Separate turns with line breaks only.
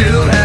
still